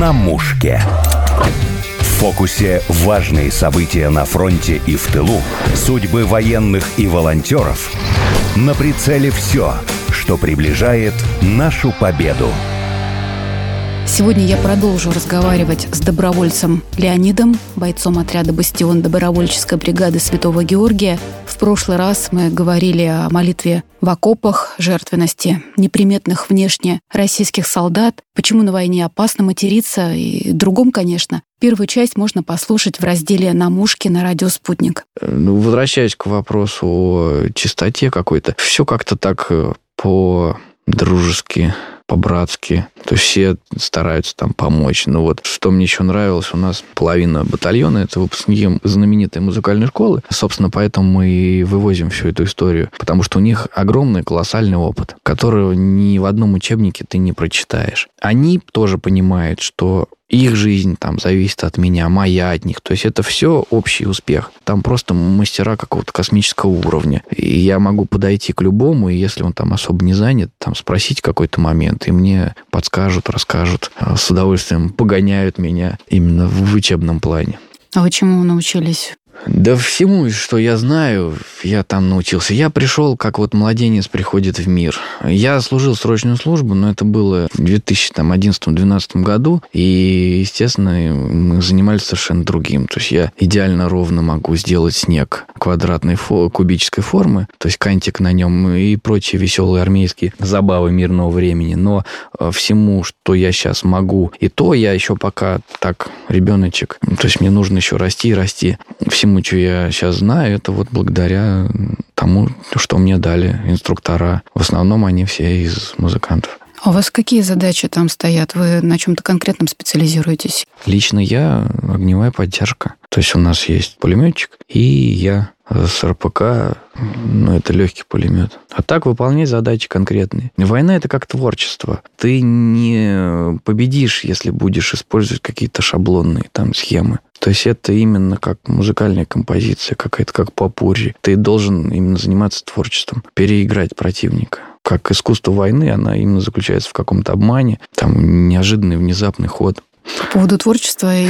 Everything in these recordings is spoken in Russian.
на мушке. В фокусе важные события на фронте и в тылу, судьбы военных и волонтеров. На прицеле все, что приближает нашу победу. Сегодня я продолжу разговаривать с добровольцем Леонидом, бойцом отряда «Бастион» добровольческой бригады Святого Георгия. В прошлый раз мы говорили о молитве в окопах, жертвенности неприметных внешне российских солдат, почему на войне опасно материться и другом, конечно. Первую часть можно послушать в разделе «На мушке» на радио «Спутник». Ну, возвращаясь к вопросу о чистоте какой-то, все как-то так э, по-дружески по-братски. То есть все стараются там помочь. Но вот что мне еще нравилось, у нас половина батальона – это выпускники знаменитой музыкальной школы. Собственно, поэтому мы и вывозим всю эту историю. Потому что у них огромный, колоссальный опыт, которого ни в одном учебнике ты не прочитаешь. Они тоже понимают, что их жизнь там зависит от меня, моя от них. То есть это все общий успех. Там просто мастера какого-то космического уровня. И я могу подойти к любому, и если он там особо не занят, там спросить какой-то момент, и мне подскажут, расскажут, а с удовольствием погоняют меня именно в учебном плане. А вы чему научились да всему, что я знаю, я там научился. Я пришел, как вот младенец приходит в мир. Я служил срочную службу, но это было в 2011-2012 году, и, естественно, мы занимались совершенно другим. То есть я идеально ровно могу сделать снег квадратной фо- кубической формы, то есть кантик на нем и прочие веселые армейские забавы мирного времени. Но э, всему, что я сейчас могу, и то я еще пока так ребеночек, то есть мне нужно еще расти и расти. Всему всему, что я сейчас знаю, это вот благодаря тому, что мне дали инструктора. В основном они все из музыкантов. А у вас какие задачи там стоят? Вы на чем-то конкретном специализируетесь? Лично я огневая поддержка. То есть у нас есть пулеметчик, и я с РПК, ну, это легкий пулемет. А так выполнять задачи конкретные. Война это как творчество. Ты не победишь, если будешь использовать какие-то шаблонные там схемы. То есть это именно как музыкальная композиция, какая-то как попурри. Ты должен именно заниматься творчеством, переиграть противника как искусство войны, она именно заключается в каком-то обмане, там неожиданный внезапный ход. По поводу творчества и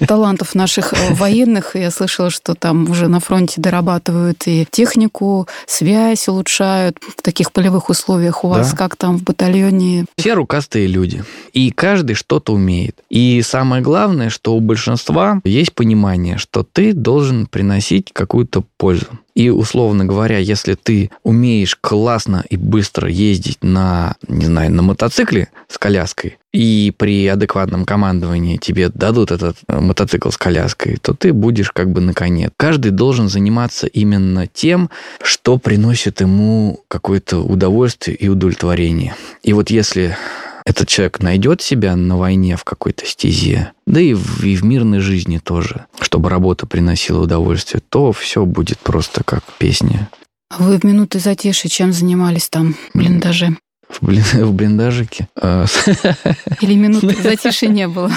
талантов наших э, военных, я слышала, что там уже на фронте дорабатывают и технику, связь улучшают в таких полевых условиях. У вас как там в батальоне? Все рукастые люди, и каждый что-то умеет. И самое главное, что у большинства есть понимание, что ты должен приносить какую-то пользу. И, условно говоря, если ты умеешь классно и быстро ездить на, не знаю, на мотоцикле с коляской, и при адекватном командовании тебе дадут этот э, мотоцикл с коляской, то ты будешь как бы на коне. Каждый должен заниматься именно тем, что приносит ему какое-то удовольствие и удовлетворение. И вот если этот человек найдет себя на войне в какой-то стезе, да и в, и в мирной жизни тоже, чтобы работа приносила удовольствие, то все будет просто как песня. А вы в минуты затишья чем занимались там в блиндаже? В, блин, в блиндажике. А, Или минут затишья не было?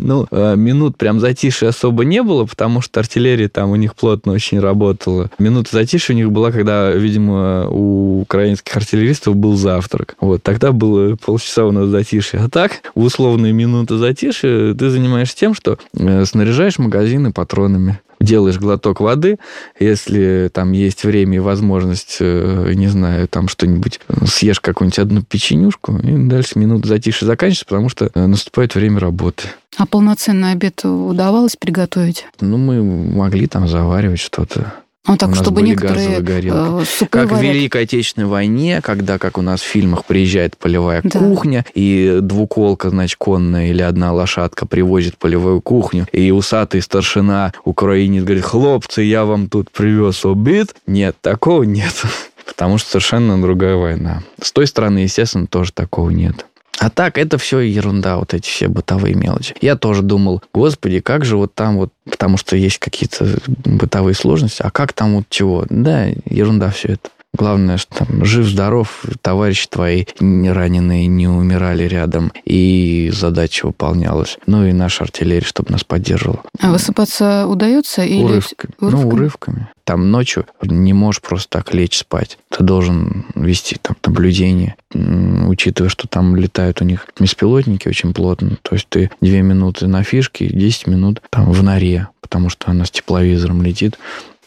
Ну, а, минут прям затишья особо не было, потому что артиллерия там у них плотно очень работала. Минута затишья у них была, когда, видимо, у украинских артиллеристов был завтрак. Вот, тогда было полчаса у нас затишья. А так, в условные минуты затишья ты занимаешься тем, что э, снаряжаешь магазины патронами делаешь глоток воды, если там есть время и возможность, э, не знаю, там что-нибудь, съешь какую-нибудь одну печенюшку, и дальше минут затише заканчивается, потому что э, наступает время работы. А полноценный обед удавалось приготовить? Ну, мы могли там заваривать что-то. Ну, так, у нас чтобы были некоторые э, Как варят. в Великой Отечественной войне, когда, как у нас в фильмах, приезжает полевая да. кухня, и двуколка, значит, конная или одна лошадка привозит полевую кухню, и усатый старшина украинец говорит, хлопцы, я вам тут привез обед. Нет, такого нет. Потому что совершенно другая война. С той стороны, естественно, тоже такого нет. А так, это все ерунда, вот эти все бытовые мелочи. Я тоже думал, господи, как же вот там вот, потому что есть какие-то бытовые сложности, а как там вот чего? Да, ерунда все это. Главное, что там жив-здоров, товарищи твои раненые не умирали рядом, и задача выполнялась. Ну и наша артиллерия, чтобы нас поддерживала. А высыпаться удается? Или... Урывками. урывками. Ну, урывками. Там ночью не можешь просто так лечь спать. Ты должен вести там наблюдение, учитывая, что там летают у них беспилотники очень плотно. То есть ты две минуты на фишке, 10 минут там в норе, потому что она с тепловизором летит.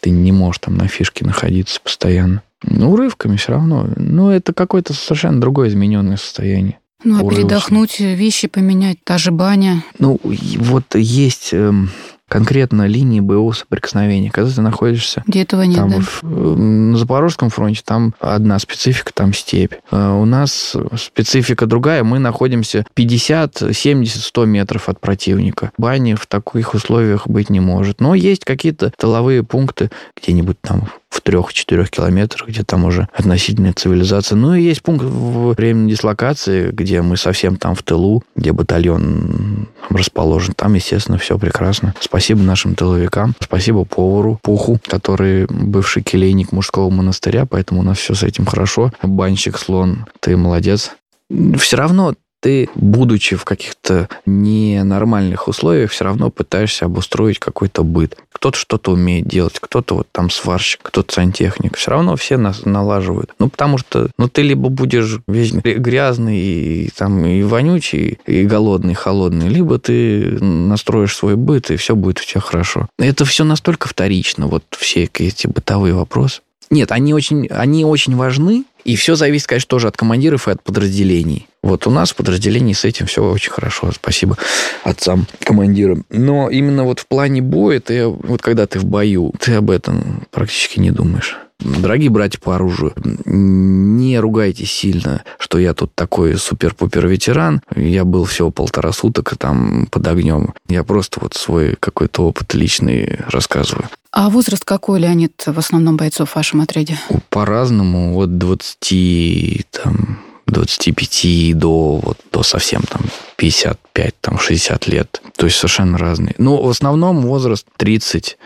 Ты не можешь там на фишке находиться постоянно. Ну, урывками все равно. Ну, это какое-то совершенно другое измененное состояние. Ну, а передохнуть, вещи поменять, та же баня. Ну, вот есть эм, конкретно линии боевого соприкосновения. Когда ты находишься... Где этого нет, там, да? в, на Запорожском фронте там одна специфика, там степь. А у нас специфика другая. Мы находимся 50, 70, 100 метров от противника. Бани в таких условиях быть не может. Но есть какие-то тыловые пункты где-нибудь там в трех-четырех километрах, где там уже относительная цивилизация. Ну и есть пункт в временной дислокации, где мы совсем там в тылу, где батальон расположен. Там, естественно, все прекрасно. Спасибо нашим тыловикам, спасибо повару Пуху, который бывший келейник мужского монастыря, поэтому у нас все с этим хорошо. Банщик, слон, ты молодец. Все равно ты, будучи в каких-то ненормальных условиях, все равно пытаешься обустроить какой-то быт. Кто-то что-то умеет делать, кто-то вот там сварщик, кто-то сантехник. Все равно все нас налаживают. Ну, потому что ну, ты либо будешь весь грязный и, там, и вонючий, и голодный, холодный, либо ты настроишь свой быт, и все будет у тебя хорошо. Это все настолько вторично, вот все эти бытовые вопросы. Нет, они очень, они очень важны, и все зависит, конечно, тоже от командиров и от подразделений. Вот у нас в подразделении с этим все очень хорошо. Спасибо отцам, командирам. Но именно вот в плане боя, ты, вот когда ты в бою, ты об этом практически не думаешь. Дорогие братья по оружию, не ругайтесь сильно, что я тут такой супер-пупер ветеран. Я был всего полтора суток там под огнем. Я просто вот свой какой-то опыт личный рассказываю. А возраст какой, Леонид, в основном бойцов в вашем отряде? По-разному. От 20, там, 25 до, вот, до совсем там 55, там, 60 лет. То есть совершенно разные. Но в основном возраст 30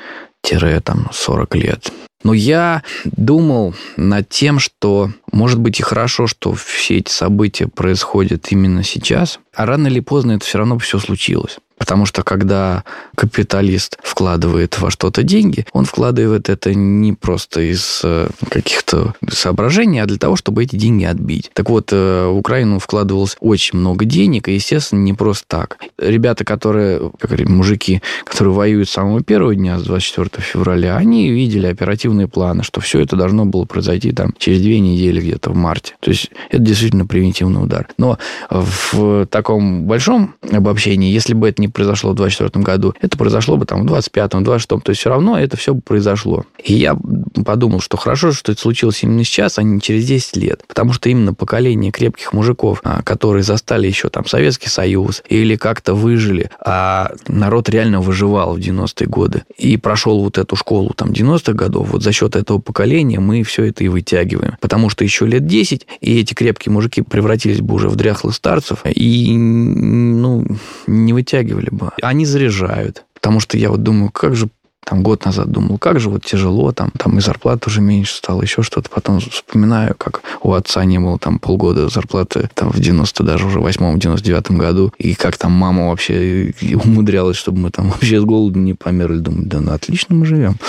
там 40 лет. Но я думал над тем, что, может быть, и хорошо, что все эти события происходят именно сейчас, а рано или поздно это все равно все случилось. Потому что когда капиталист вкладывает во что-то деньги, он вкладывает это не просто из э, каких-то соображений, а для того, чтобы эти деньги отбить. Так вот, э, в Украину вкладывалось очень много денег, и, естественно, не просто так. Ребята, которые, как говорят, мужики, которые воюют с самого первого дня, с 24 февраля, они видели оперативные планы, что все это должно было произойти там через две недели где-то в марте. То есть это действительно превентивный удар. Но в таком большом обобщении, если бы это не произошло в 24 году, это произошло бы там в 25-м, 26-м, то есть все равно это все бы произошло. И я подумал, что хорошо, что это случилось именно сейчас, а не через 10 лет, потому что именно поколение крепких мужиков, а, которые застали еще там Советский Союз или как-то выжили, а народ реально выживал в 90-е годы. И прошел вот эту школу там 90-х годов, вот за счет этого поколения мы все это и вытягиваем. Потому что еще лет 10, и эти крепкие мужики превратились бы уже в дряхлых старцев, и ну, не вытягивали бы. Они заряжают. Потому что я вот думаю, как же там год назад думал, как же вот тяжело, там, там и зарплата уже меньше стала, еще что-то. Потом вспоминаю, как у отца не было там полгода зарплаты, там в 90 даже уже восьмом, 99 году, и как там мама вообще умудрялась, чтобы мы там вообще с голоду не померли. Думаю, да ну отлично мы живем.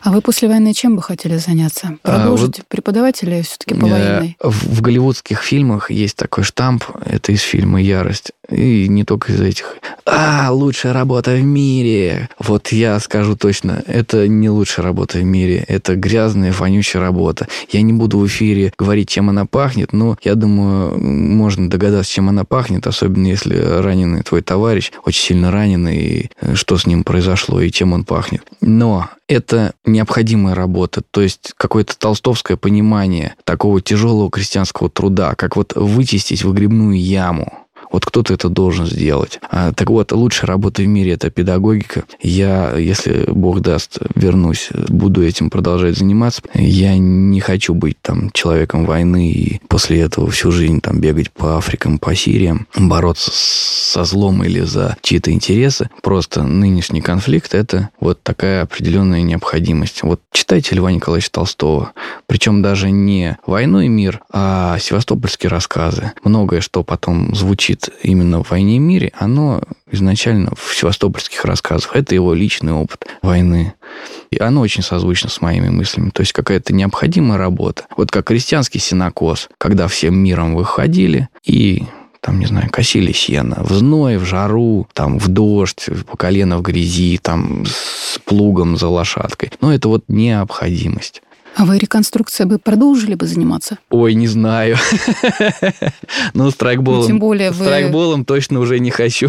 А вы после войны чем бы хотели заняться? Продолжить а, вот преподавать или все-таки по военной? В, в голливудских фильмах есть такой штамп, это из фильма «Ярость». И не только из этих. А, лучшая работа в мире. Вот я скажу точно, это не лучшая работа в мире. Это грязная, вонючая работа. Я не буду в эфире говорить, чем она пахнет, но я думаю, можно догадаться, чем она пахнет, особенно если раненый твой товарищ, очень сильно раненый, и э, что с ним произошло, и чем он пахнет. Но это необходимая работа, то есть какое-то толстовское понимание такого тяжелого крестьянского труда, как вот вычистить выгребную яму, Вот кто-то это должен сделать. А, так вот, лучшая работа в мире – это педагогика. Я, если Бог даст, вернусь, буду этим продолжать заниматься. Я не хочу быть там человеком войны и после этого всю жизнь там бегать по Африкам, по Сириям, бороться со злом или за чьи-то интересы. Просто нынешний конфликт – это вот такая определенная необходимость. Вот читайте Льва Николаевича Толстого. Причем даже не «Войну и мир», а севастопольские рассказы. Многое, что потом звучит именно в «Войне и мире», оно изначально в севастопольских рассказах. Это его личный опыт войны. И оно очень созвучно с моими мыслями. То есть какая-то необходимая работа. Вот как крестьянский синокос, когда всем миром выходили и там, не знаю, косили сено в зной, в жару, там, в дождь, по колено в грязи, там, с плугом за лошадкой. Но это вот необходимость. А вы реконструкцией бы продолжили бы заниматься? Ой, не знаю. Ну, страйкболом... Тем более вы... Страйкболом точно уже не хочу.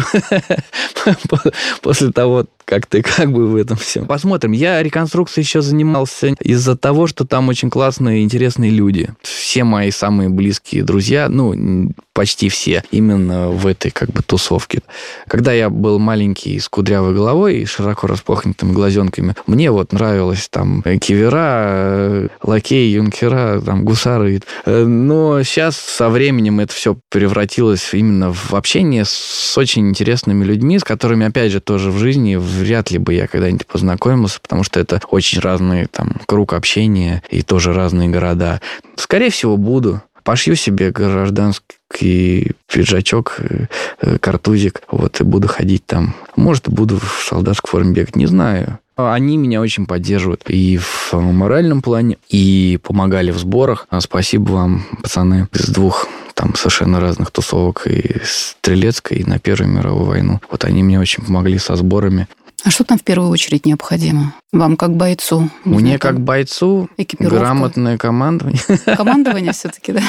После того, как ты как бы в этом всем. Посмотрим. Я реконструкцией еще занимался из-за того, что там очень классные, интересные люди. Все мои самые близкие друзья, ну, почти все, именно в этой как бы тусовке. Когда я был маленький, с кудрявой головой и широко распахнутыми глазенками, мне вот нравилось там кивера, лакеи, юнкера, там гусары. Но сейчас со временем это все превратилось именно в общение с очень интересными людьми, с которыми, опять же, тоже в жизни, вряд ли бы я когда-нибудь познакомился, потому что это очень разный там круг общения и тоже разные города. Скорее всего, буду. Пошью себе гражданский пиджачок, э, э, картузик, вот, и буду ходить там. Может, буду в солдатской форме бегать, не знаю. Они меня очень поддерживают и в моральном плане, и помогали в сборах. Спасибо вам, пацаны, из двух там совершенно разных тусовок, и Стрелецкой, и на Первую мировую войну. Вот они мне очень помогли со сборами. А что там в первую очередь необходимо? Вам как бойцу? Мне знаю, как бойцу грамотное командование. Командование все-таки, да?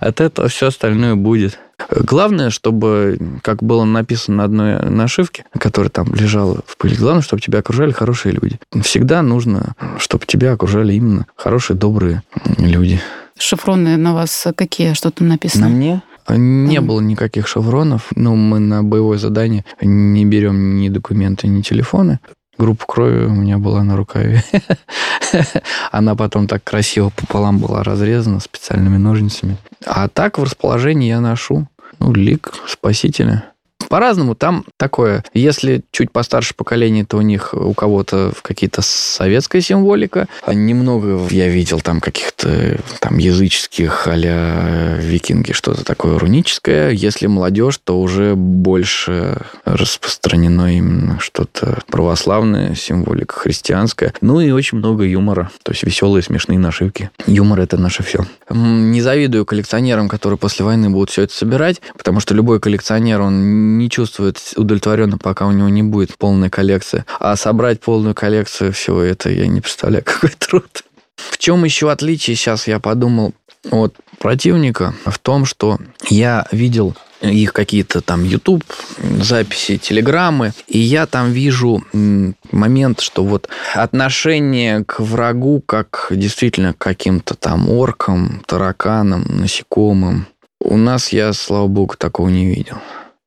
От этого все остальное будет. Главное, чтобы, как было написано на одной нашивке, которая там лежала в пыли, главное, чтобы тебя окружали хорошие люди. Всегда нужно, чтобы тебя окружали именно хорошие, добрые люди. Шифроны на вас какие? Что там написано? На мне? Не было никаких шевронов. но мы на боевое задание не берем ни документы, ни телефоны. Группа крови у меня была на рукаве. Она потом так красиво пополам была разрезана специальными ножницами. А так в расположении я ношу ну, лик спасителя. По-разному. Там такое, если чуть постарше поколение, то у них у кого-то какие-то советская символика. А немного я видел там каких-то там языческих а викинги, что-то такое руническое. Если молодежь, то уже больше распространено именно что-то православное, символика христианская. Ну и очень много юмора. То есть веселые, смешные нашивки. Юмор – это наше все. Не завидую коллекционерам, которые после войны будут все это собирать, потому что любой коллекционер, он не чувствует удовлетворенно, пока у него не будет полной коллекции. А собрать полную коллекцию всего это я не представляю, какой труд. В чем еще отличие, сейчас я подумал, от противника в том, что я видел их какие-то там YouTube записи, телеграммы, и я там вижу момент, что вот отношение к врагу как действительно к каким-то там оркам, тараканам, насекомым. У нас я, слава богу, такого не видел.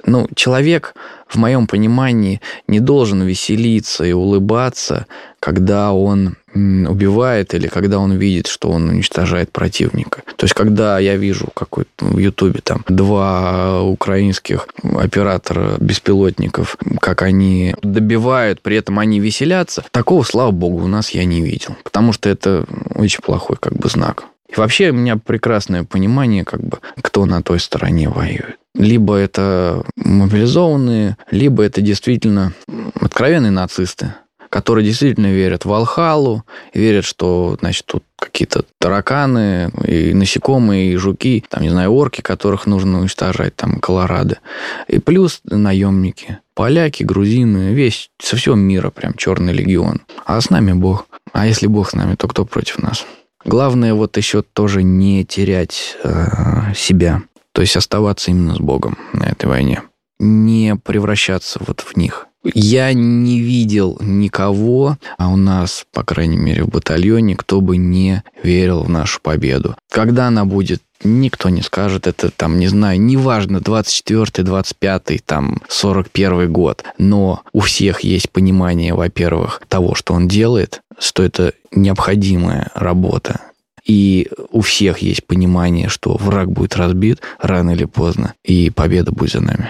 Ну, человек, в моем понимании, не должен веселиться и улыбаться, когда он убивает или когда он видит, что он уничтожает противника. То есть, когда я вижу какой-то в Ютубе там два украинских оператора беспилотников, как они добивают, при этом они веселятся, такого, слава богу, у нас я не видел. Потому что это очень плохой как бы знак. И вообще у меня прекрасное понимание, как бы, кто на той стороне воюет. Либо это мобилизованные, либо это действительно откровенные нацисты, которые действительно верят в Алхалу, верят, что, значит, тут какие-то тараканы, и насекомые, и жуки, там, не знаю, орки, которых нужно уничтожать, там, Колорадо. И плюс наемники. Поляки, грузины, весь, со всего мира прям черный легион. А с нами Бог. А если Бог с нами, то кто против нас? Главное вот еще тоже не терять э, себя. То есть оставаться именно с Богом на этой войне. Не превращаться вот в них. Я не видел никого, а у нас, по крайней мере, в батальоне, кто бы не верил в нашу победу. Когда она будет, никто не скажет, это там, не знаю, неважно, 24-й, 25-й, там, 41-й год, но у всех есть понимание, во-первых, того, что он делает, что это необходимая работа, и у всех есть понимание, что враг будет разбит рано или поздно, и победа будет за нами.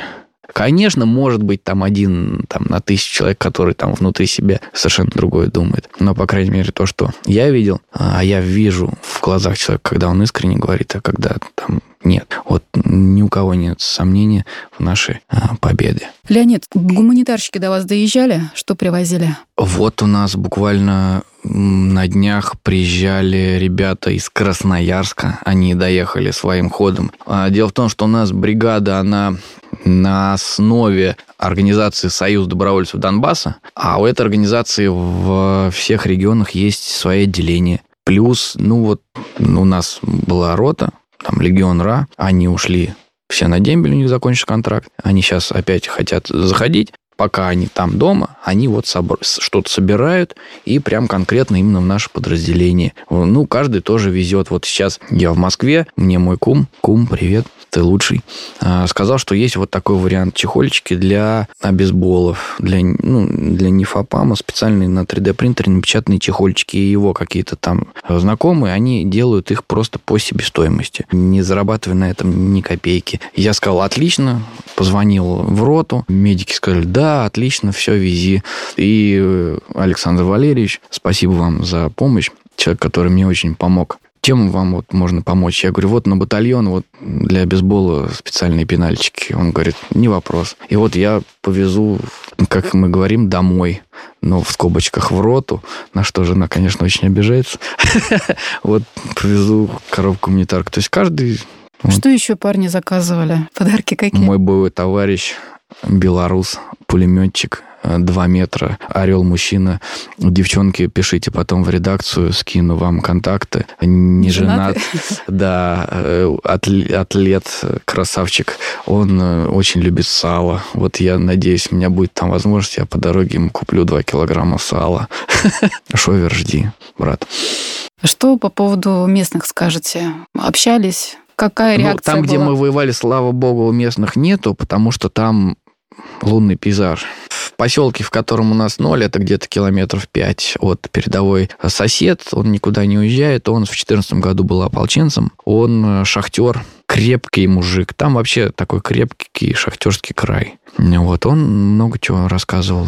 Конечно, может быть там один там, на тысячу человек, который там внутри себя совершенно другое думает. Но, по крайней мере, то, что я видел, а я вижу в глазах человека, когда он искренне говорит, а когда там нет. Вот ни у кого нет сомнения в нашей а, победе. Леонид, гуманитарщики до вас доезжали? Что привозили? Вот у нас буквально на днях приезжали ребята из Красноярска. Они доехали своим ходом. А, дело в том, что у нас бригада, она на основе организации Союз добровольцев Донбасса, а у этой организации в всех регионах есть свои отделения. Плюс, ну вот, у нас была рота, там Легион Ра, они ушли все на дембель, у них закончился контракт. Они сейчас опять хотят заходить пока они там дома, они вот что-то собирают и прям конкретно именно в наше подразделение. Ну, каждый тоже везет. Вот сейчас я в Москве, мне мой кум, кум, привет, ты лучший, а, сказал, что есть вот такой вариант чехольчики для обезболов, для, ну, для нефопама, специальные на 3D-принтере напечатанные чехольчики, и его какие-то там знакомые, они делают их просто по себестоимости, не зарабатывая на этом ни копейки. Я сказал, отлично, позвонил в роту, медики сказали, да, да, отлично, все, вези. И э, Александр Валерьевич, спасибо вам за помощь. Человек, который мне очень помог чем вам вот можно помочь? Я говорю, вот на батальон, вот для бейсбола специальные пенальчики. Он говорит, не вопрос. И вот я повезу, как мы говорим, домой, но в скобочках в роту, на что жена, конечно, очень обижается. Вот повезу коробку гуманитарку. То есть каждый... Что еще парни заказывали? Подарки какие? Мой боевой товарищ, белорус, пулеметчик, 2 метра, орел мужчина. Девчонки, пишите потом в редакцию, скину вам контакты. Не женат, да, э, атлет, красавчик. Он э, очень любит сало. Вот я надеюсь, у меня будет там возможность, я по дороге ему куплю 2 килограмма сала. Шовер, жди, брат. Что по поводу местных скажете? Общались? Какая реакция ну, Там, была? где мы воевали, слава богу, у местных нету, потому что там лунный пейзаж. В поселке, в котором у нас ноль, это где-то километров пять от передовой сосед, он никуда не уезжает, он в 2014 году был ополченцем, он э, шахтер, крепкий мужик. Там вообще такой крепкий шахтерский край. Вот, он много чего рассказывал.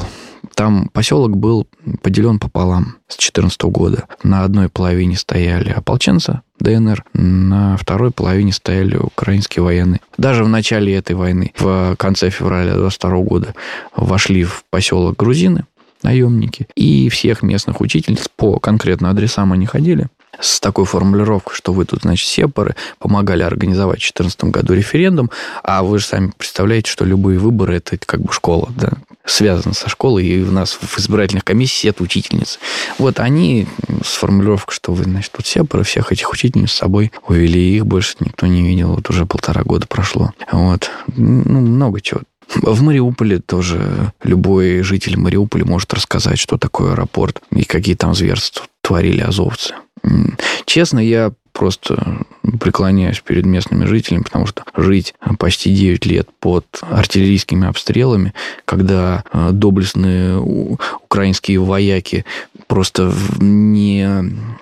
Там поселок был поделен пополам с 2014 года. На одной половине стояли ополченцы ДНР, на второй половине стояли украинские военные. Даже в начале этой войны, в конце февраля 22 года, вошли в поселок грузины, наемники, и всех местных учительниц по конкретно адресам они ходили, с такой формулировкой, что вы тут, значит, сепары, помогали организовать в 2014 году референдум, а вы же сами представляете, что любые выборы – это как бы школа, да, связано со школой, и у нас в избирательных комиссиях это учительницы. Вот они с формулировкой, что вы, значит, тут сепары, всех этих учительниц с собой увели, их больше никто не видел, вот уже полтора года прошло. Вот. Ну, много чего. В Мариуполе тоже любой житель Мариуполя может рассказать, что такое аэропорт и какие там зверства творили азовцы. Честно, я просто преклоняюсь перед местными жителями, потому что жить почти 9 лет под артиллерийскими обстрелами, когда э, доблестные украинские вояки просто не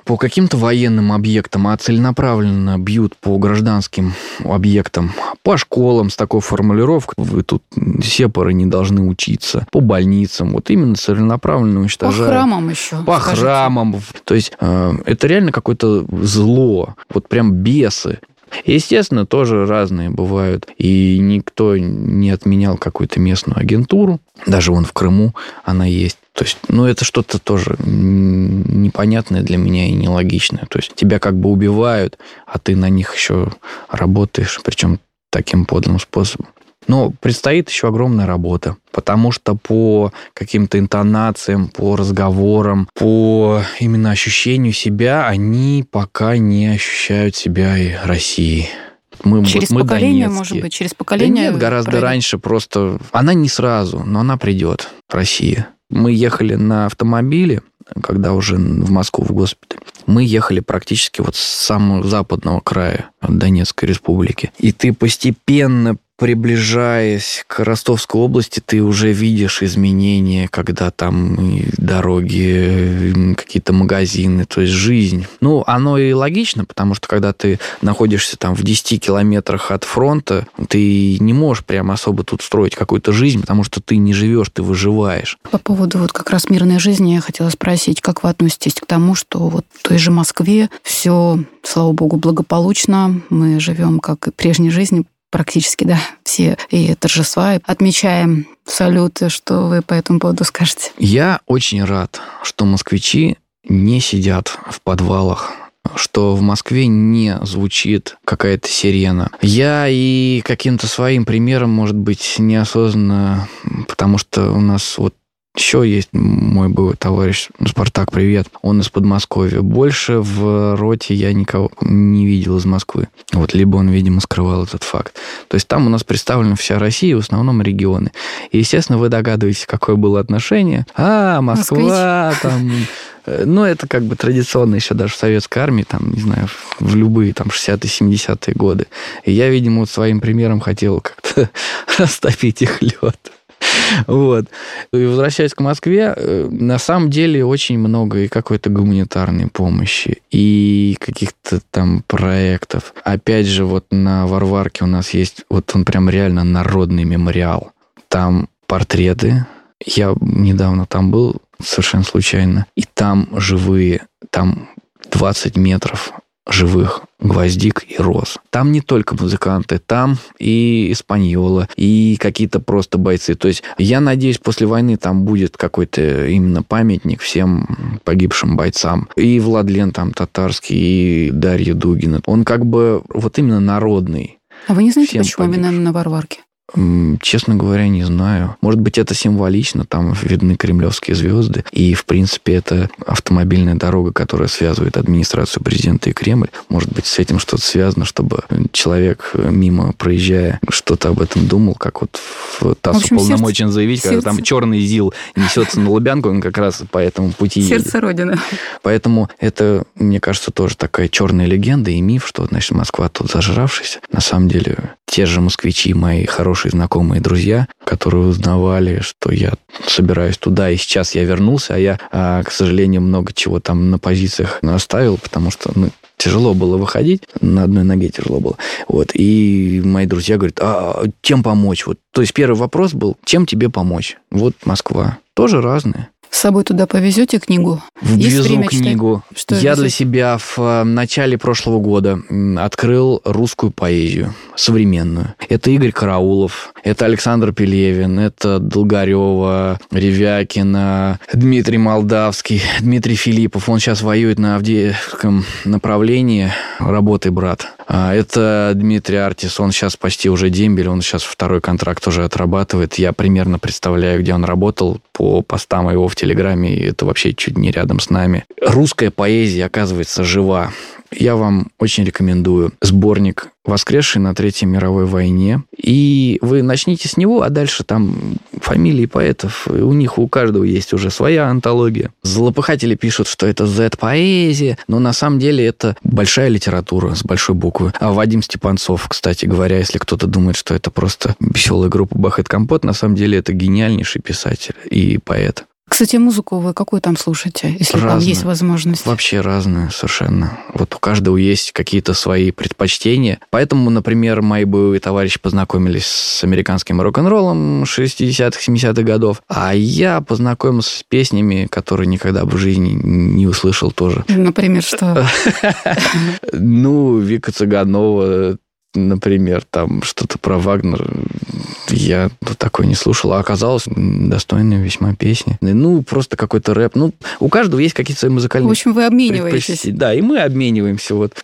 по каким-то военным объектам, а целенаправленно бьют по гражданским объектам, по школам с такой формулировкой, вы тут сепары не должны учиться, по больницам, вот именно целенаправленно уничтожают. По храмам еще. По скажите. храмам. То есть э, это реально какое-то зло, вот прям бесы. Естественно, тоже разные бывают. И никто не отменял какую-то местную агентуру. Даже вон в Крыму она есть. То есть, ну, это что-то тоже непонятное для меня и нелогичное. То есть, тебя как бы убивают, а ты на них еще работаешь, причем таким подлым способом. Но предстоит еще огромная работа, потому что по каким-то интонациям, по разговорам, по именно ощущению себя, они пока не ощущают себя и Россией. Мы, через мы поколение, Донецкие. может быть, через поколение? Да нет, гораздо пройдет. раньше просто... Она не сразу, но она придет, Россия. Мы ехали на автомобиле, когда уже в Москву в госпиталь. Мы ехали практически вот с самого западного края Донецкой республики. И ты постепенно приближаясь к Ростовской области, ты уже видишь изменения, когда там дороги, какие-то магазины, то есть жизнь. Ну, оно и логично, потому что когда ты находишься там в 10 километрах от фронта, ты не можешь прям особо тут строить какую-то жизнь, потому что ты не живешь, ты выживаешь. По поводу вот как раз мирной жизни я хотела спросить, как вы относитесь к тому, что вот в той же Москве все, слава богу, благополучно, мы живем как и прежней жизни, практически, да, все и торжества отмечаем, салюты. Что вы по этому поводу скажете? Я очень рад, что москвичи не сидят в подвалах что в Москве не звучит какая-то сирена. Я и каким-то своим примером, может быть, неосознанно, потому что у нас вот еще есть мой был товарищ Спартак, привет. Он из Подмосковья. Больше в роте я никого не видел из Москвы. Вот, либо он, видимо, скрывал этот факт. То есть там у нас представлена вся Россия, в основном регионы. И, естественно, вы догадываетесь, какое было отношение. А, Москва, Москвич. там... Э, ну, это как бы традиционно еще даже в советской армии, там, не знаю, в любые там 60-70-е годы. И я, видимо, вот своим примером хотел как-то растопить их лед. Вот. И возвращаясь к Москве, э, на самом деле очень много и какой-то гуманитарной помощи, и каких-то там проектов. Опять же, вот на Варварке у нас есть, вот он прям реально народный мемориал. Там портреты. Я недавно там был, совершенно случайно. И там живые, там 20 метров живых гвоздик и роз. Там не только музыканты, там и испаньола, и какие-то просто бойцы. То есть я надеюсь, после войны там будет какой-то именно памятник всем погибшим бойцам. И Владлен там татарский, и Дарья Дугина. Он как бы вот именно народный. А вы не знаете, почему погибшим. именно на Варварке? Честно говоря, не знаю. Может быть, это символично, там видны кремлевские звезды, и, в принципе, это автомобильная дорога, которая связывает администрацию президента и Кремль. Может быть, с этим что-то связано, чтобы человек, мимо проезжая, что-то об этом думал, как вот в ТАССу в полномочен сердце, заявить, когда сердце. там черный ЗИЛ несется на Лубянку, он как раз по этому пути Сердце едет. Родины. Поэтому это, мне кажется, тоже такая черная легенда и миф, что, значит, Москва тут зажравшаяся. На самом деле, те же москвичи, мои хорошие знакомые друзья, которые узнавали, что я собираюсь туда, и сейчас я вернулся, а я, а, к сожалению, много чего там на позициях оставил, потому что ну, тяжело было выходить, на одной ноге тяжело было. Вот. И мои друзья говорят, а чем помочь? Вот. То есть первый вопрос был, чем тебе помочь? Вот Москва. Тоже разные. С собой туда повезете книгу? Ввезу книгу. Что Я для себя в э, начале прошлого года открыл русскую поэзию, современную. Это Игорь Караулов, это Александр Пелевин, это Долгарева, Ревякина, Дмитрий Молдавский, Дмитрий Филиппов. Он сейчас воюет на Авдеевском направлении. Работай, брат. А, это Дмитрий Артис, он сейчас почти уже дембель, он сейчас второй контракт уже отрабатывает. Я примерно представляю, где он работал по постам его в Телеграме, и это вообще чуть не рядом с нами. Русская поэзия, оказывается, жива. Я вам очень рекомендую сборник «Воскресший на Третьей мировой войне». И вы начните с него, а дальше там фамилии поэтов. У них у каждого есть уже своя антология. Злопыхатели пишут, что это Z-поэзия, но на самом деле это большая литература с большой буквы. А Вадим Степанцов, кстати говоря, если кто-то думает, что это просто веселая группа Бахет Компот, на самом деле это гениальнейший писатель и поэт. Кстати, музыку вы какую там слушаете, если разную. там есть возможность? Вообще разную совершенно. Вот у каждого есть какие-то свои предпочтения. Поэтому, например, мои боевые товарищи познакомились с американским рок-н-роллом 60-х, 70-х годов, а я познакомился с песнями, которые никогда бы в жизни не услышал тоже. Например, что? Ну, Вика Цыганова, например, там что-то про Вагнер, я такое не слушал, а оказалось достойная весьма песня. Ну, просто какой-то рэп. Ну, у каждого есть какие-то свои музыкальные... В общем, вы обмениваетесь. Да, и мы обмениваемся вот.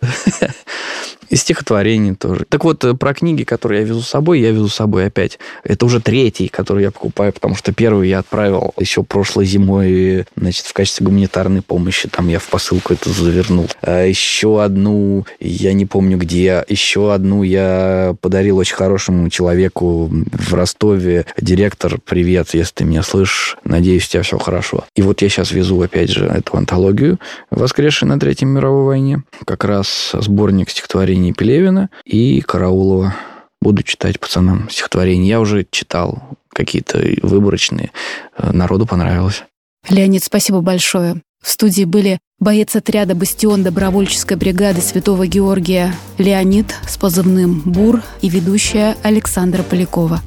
И стихотворение тоже. Так вот, э, про книги, которые я везу с собой, я везу с собой опять. Это уже третий, который я покупаю, потому что первый я отправил еще прошлой зимой, значит, в качестве гуманитарной помощи. Там я в посылку это завернул. А еще одну, я не помню где, еще одну я подарил очень хорошему человеку в Ростове директор, привет, если ты меня слышишь, надеюсь, у тебя все хорошо. И вот я сейчас везу, опять же, эту антологию «Воскресший на Третьей мировой войне», как раз сборник стихотворений Пелевина и Караулова. Буду читать пацанам стихотворения. Я уже читал какие-то выборочные. Народу понравилось. Леонид, спасибо большое. В студии были боец отряда «Бастион» добровольческой бригады Святого Георгия Леонид с позывным «Бур» и ведущая Александра Полякова.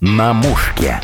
На мушке.